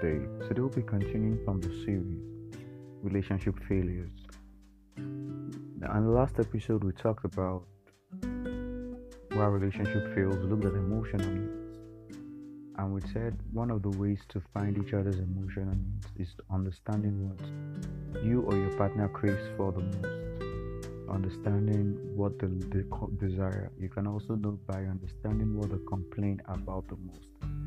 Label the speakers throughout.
Speaker 1: today. Today we'll be continuing from the series Relationship Failures. In the last episode, we talked about why relationship fails, we looked at emotional needs. And we said one of the ways to find each other's emotional needs is understanding what you or your partner craves for the most. Understanding what the desire. You can also know by understanding what they complain about the most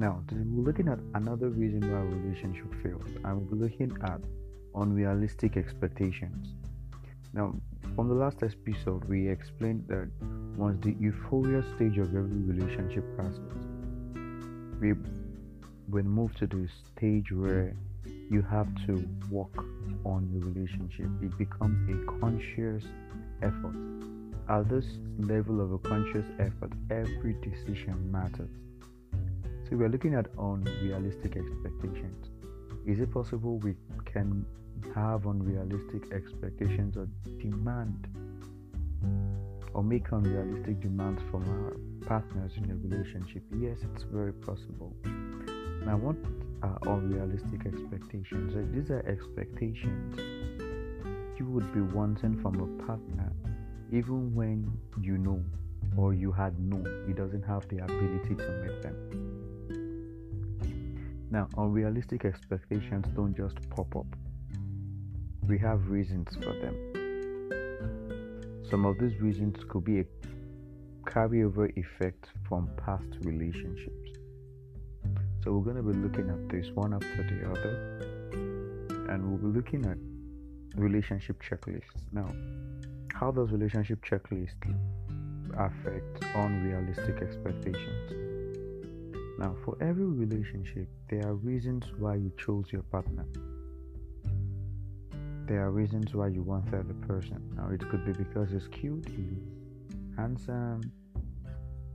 Speaker 1: now, we're looking at another reason why a relationship fails, and we're looking at unrealistic expectations. Now, from the last episode, we explained that once the euphoria stage of every relationship passes, we will move to the stage where you have to work on your relationship. It becomes a conscious effort. At this level of a conscious effort, every decision matters so we're looking at unrealistic expectations. Is it possible we can have unrealistic expectations or demand or make unrealistic demands from our partners in a relationship? Yes, it's very possible. Now, what are unrealistic expectations? these are expectations you would be wanting from a partner even when you know or you had known he doesn't have the ability to meet them. Now, unrealistic expectations don't just pop up, we have reasons for them. Some of these reasons could be a carryover effect from past relationships. So, we're going to be looking at this one after the other, and we'll be looking at relationship checklists. Now, how does relationship checklist affect unrealistic expectations? Now, for every relationship, there are reasons why you chose your partner. There are reasons why you want other person. Now, it could be because he's cute, he's handsome,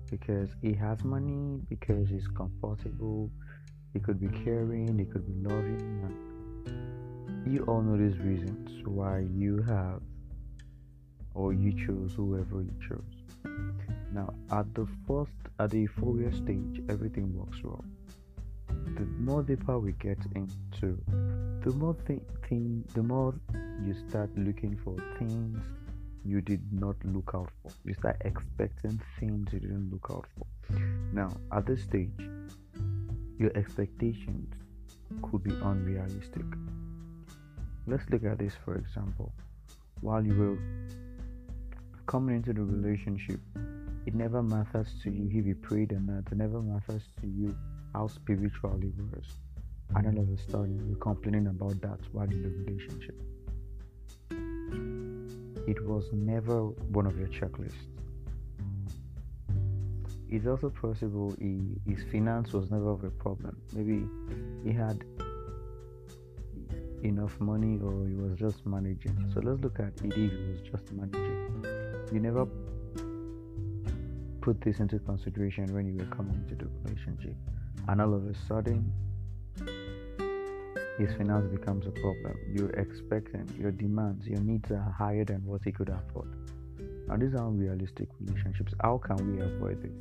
Speaker 1: because he has money, because he's comfortable, he could be caring, he could be loving. You all know these reasons why you have or you chose whoever you chose. Now, at the first, at the euphoria stage, everything works well. The more deeper we get into, the more th- thing, the more you start looking for things you did not look out for. You start expecting things you didn't look out for. Now, at this stage, your expectations could be unrealistic. Let's look at this for example. While you were coming into the relationship, it never matters to you if you prayed or not. It never matters to you how spiritual it was. And all of a sudden, you're complaining about that while in the relationship. It was never one of your checklists. It's also possible he, his finance was never a problem. Maybe he had enough money or he was just managing. So let's look at it if he was just managing. You never put this into consideration when you were coming into the relationship, and all of a sudden, his finance becomes a problem. You're expecting your demands, your needs are higher than what he could afford. Now, these are unrealistic relationships. How can we avoid this?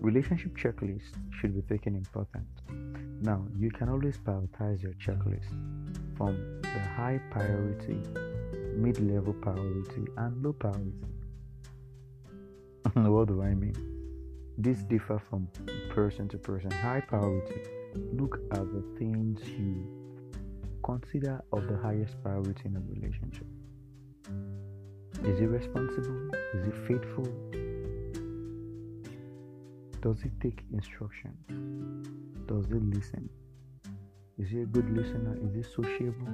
Speaker 1: Relationship checklists should be taken important. Now, you can always prioritize your checklist from the high priority, mid level priority, and low priority. what do I mean? This differ from person to person. High priority. Look at the things you consider of the highest priority in a relationship. Is he responsible? Is he faithful? Does he take instruction? Does he listen? Is he a good listener? Is he sociable?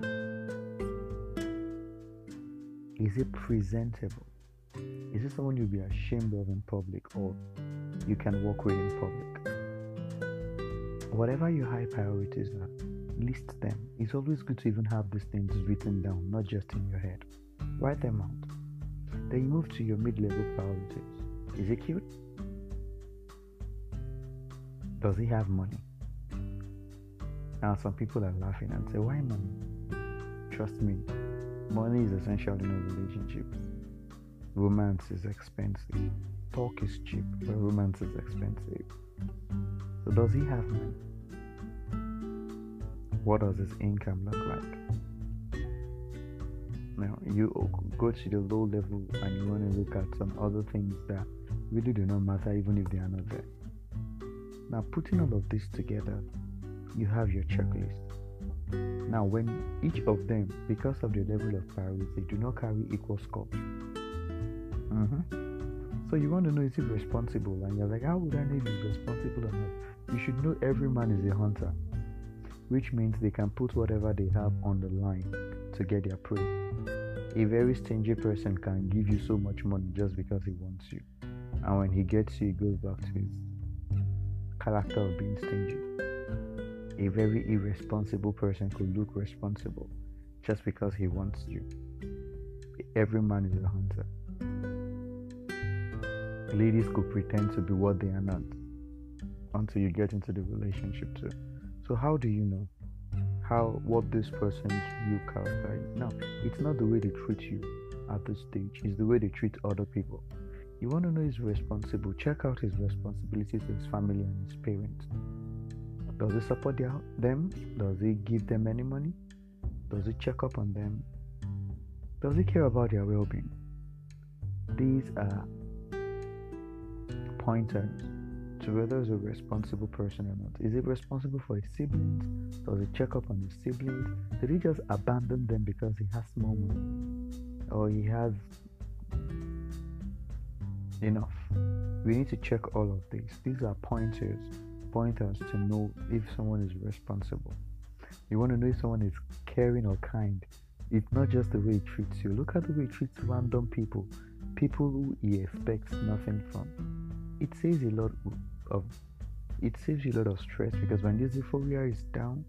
Speaker 1: Is he presentable? Is this someone you'll be ashamed of in public or you can walk with in public? Whatever your high priorities are, list them. It's always good to even have these things written down, not just in your head. Write them out. Then you move to your mid level priorities. Is he cute? Does he have money? Now, some people are laughing and say, Why money? Trust me, money is essential in a relationship. Romance is expensive. Talk is cheap, but romance is expensive. So, does he have money? What does his income look like? Now, you go to the low level and you want to look at some other things that really do not matter, even if they are not there. Now, putting all of this together, you have your checklist. Now, when each of them, because of the level of priority, do not carry equal score. Mm-hmm. So you want to know is he responsible? And you're like, how would I know he's responsible or not? You should know every man is a hunter, which means they can put whatever they have on the line to get their prey. A very stingy person can give you so much money just because he wants you. And when he gets you, he goes back to his character of being stingy. A very irresponsible person could look responsible just because he wants you. Every man is a hunter. Ladies could pretend to be what they are not until you get into the relationship too. So how do you know how what this person's real character is? Now, it's not the way they treat you at this stage, it's the way they treat other people. You want to know his responsible, check out his responsibilities to his family and his parents. Does he support their, them? Does he give them any money? Does he check up on them? Does he care about their well being? These are pointers to whether he's a responsible person or not. Is he responsible for his siblings? Does he check up on his siblings? Did he just abandon them because he has more money? Or he has enough? We need to check all of these. These are pointers, pointers to know if someone is responsible. You want to know if someone is caring or kind. It's not just the way he treats you. Look at the way he treats random people, people who he expects nothing from. It saves a lot of it saves you a lot of stress because when this euphoria is down,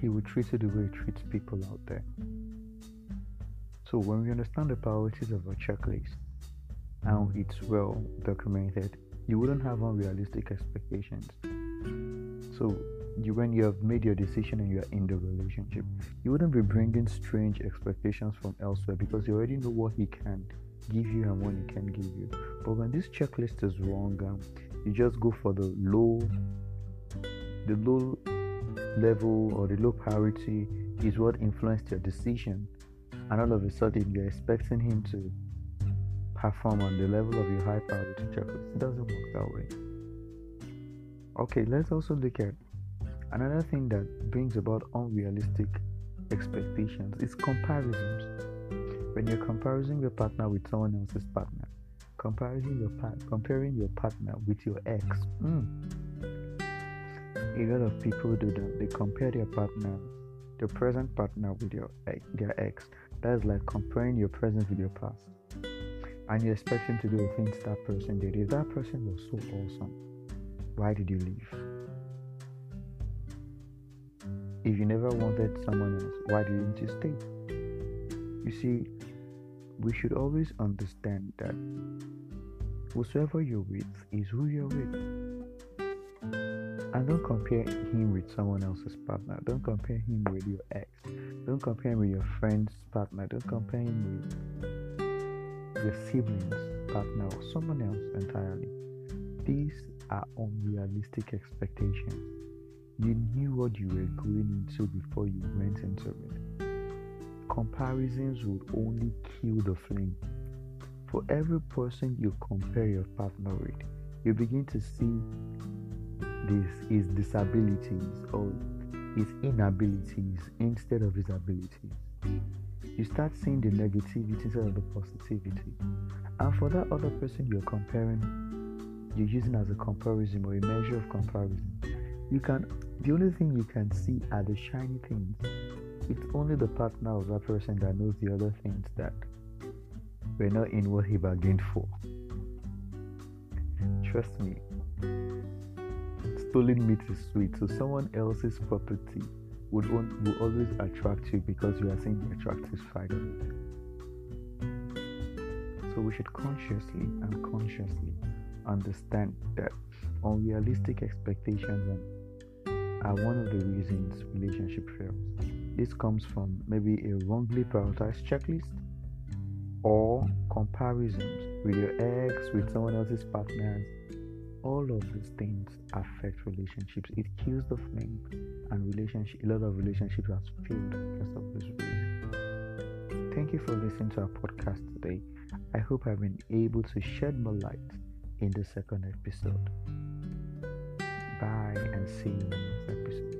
Speaker 1: he will treat you the way he treats people out there. So when we understand the priorities of a checklist and it's well documented, you wouldn't have unrealistic expectations. So you when you have made your decision and you are in the relationship, you wouldn't be bringing strange expectations from elsewhere because you already know what he can give you and what he can give you. But when this checklist is wrong, um, you just go for the low the low level or the low priority is what influenced your decision. And all of a sudden you're expecting him to perform on the level of your high priority checklist. It doesn't work that way. Okay let's also look at another thing that brings about unrealistic expectations. Is comparisons when you're comparing your partner with someone else's partner comparing your part comparing your partner with your ex mm. a lot of people do that. They compare their partner their present partner with your their ex. That's like comparing your present with your past. And you expect him to do the things that person did. If that person was so awesome why did you leave? If you never wanted someone else why didn't you stay? You see we should always understand that whosoever you're with is who you're with. And don't compare him with someone else's partner. Don't compare him with your ex. Don't compare him with your friend's partner. Don't compare him with your siblings' partner or someone else entirely. These are unrealistic expectations. You knew what you were going into before you went into it comparisons would only kill the flame. For every person you compare your partner with, you begin to see this his disabilities or his inabilities instead of his abilities. You start seeing the negativity instead of the positivity. And for that other person you're comparing, you're using as a comparison or a measure of comparison. You can the only thing you can see are the shiny things it's only the partner of that person that knows the other things that were not in what he bargained for. Trust me, stolen meat is sweet, so someone else's property would, will always attract you because you are seeing the attractive side of it. So we should consciously and consciously understand that unrealistic expectations are one of the reasons relationship fails. This comes from maybe a wrongly prioritized checklist or comparisons with your ex, with someone else's partners, all of these things affect relationships. It kills the flame, and relationship. A lot of relationships have failed because of this reason. Thank you for listening to our podcast today. I hope I've been able to shed more light in the second episode. Bye and see you.